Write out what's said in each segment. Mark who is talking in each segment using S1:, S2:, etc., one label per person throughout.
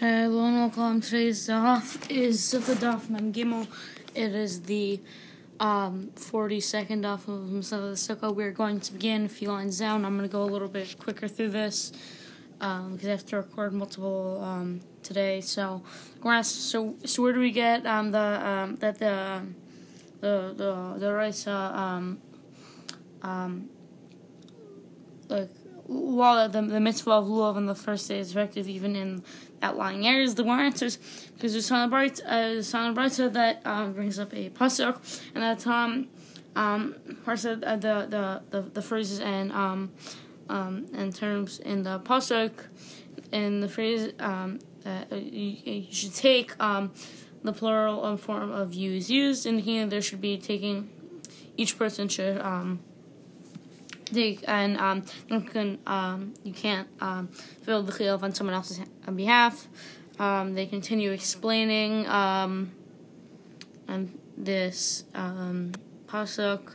S1: Hello and welcome. Today's daf is Sukkah Daf Mem Gimel. It is the um, 42nd daf of Masada Sukkah. We're going to begin a few lines down. I'm going to go a little bit quicker through this um, because I have to record multiple um, today. So, so so where do we get um, the um, that the the the the rice uh, um um like while the, the mitzvah of lulav on the first day is effective even in outlying areas, the more answers because there's of bright uh, of bright that um, brings up a pasuk and that um um parts of uh, the, the the the phrases and um um and terms in the pasuk in the phrase um that you, you should take um the plural form of use used indicating there should be taking each person should um and um, you can um, you can't um, fill the chiyuv on someone else's behalf. Um, they continue explaining um, and this um, pasuk.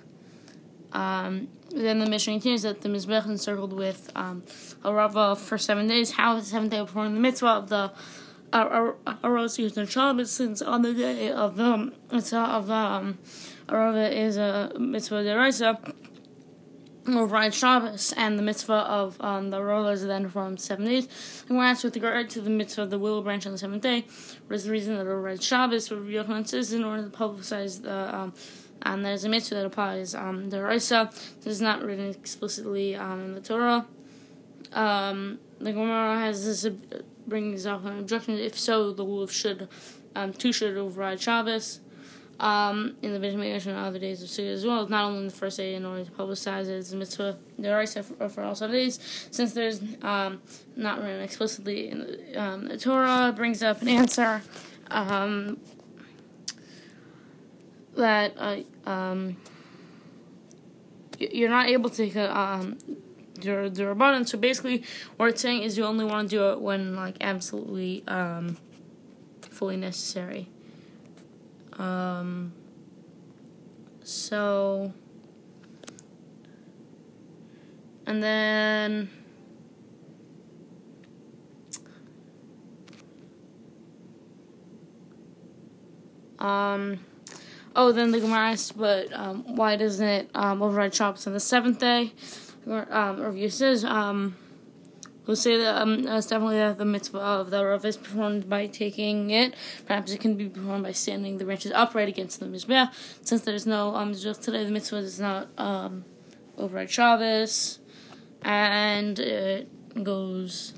S1: Um, then the Mishnah continues that the mizbeach encircled with um, arava for seven days. How is the seventh day performing the mitzvah of the aros used in? Since on the day of the mitzvah of um, arava is a mitzvah deraisa override Shabbos, and the mitzvah of um, the rollers then from seven days. And we're asked with regard to the mitzvah of the willow branch on the seventh day, what is the reason that override Shabbos? What Yochanan says in order to publicize the um, and there's a mitzvah that applies um, the Raisa. This is not written explicitly um, in the Torah. Um, the Gemara has this uh, brings up an objection. If so, the wolf should um, two should override Shabbos um, in the Beit and other days of Sukkot as well, not only in the first day in order to publicize it as a mitzvah deraisa for, for all seven days, since there's um, not written explicitly in the, um, the Torah, brings up an answer um, that uh, um, you're not able to take a um, the the rabbanon. So basically, what it's saying is you only want to do it when like absolutely um, fully necessary. Um, so, and then, um, oh, then the Gemara asks, but um, why doesn't it um, override Shabbos on the seventh day? Um, review says, um, We'll say that um, it's definitely that the mitzvah of the Rav is performed by taking it. Perhaps it can be performed by standing the branches upright against the mizbeach. Since there's no um today, the mitzvah does not um override Shabbos, and it goes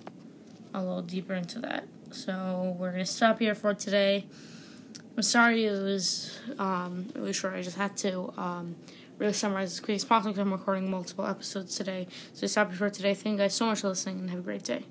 S1: a little deeper into that. So we're gonna stop here for today. I'm sorry it was um really short. I just had to um really summarize as quick as possible because I'm recording multiple episodes today. So stop for today. Thank you guys so much for listening and have a great day.